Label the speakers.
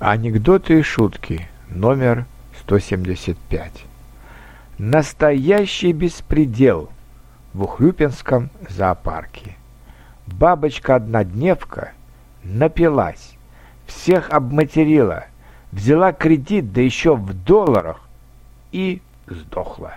Speaker 1: Анекдоты и шутки номер 175. Настоящий беспредел в Ухрюпинском зоопарке. Бабочка-однодневка напилась, всех обматерила, взяла кредит, да еще в долларах, и сдохла.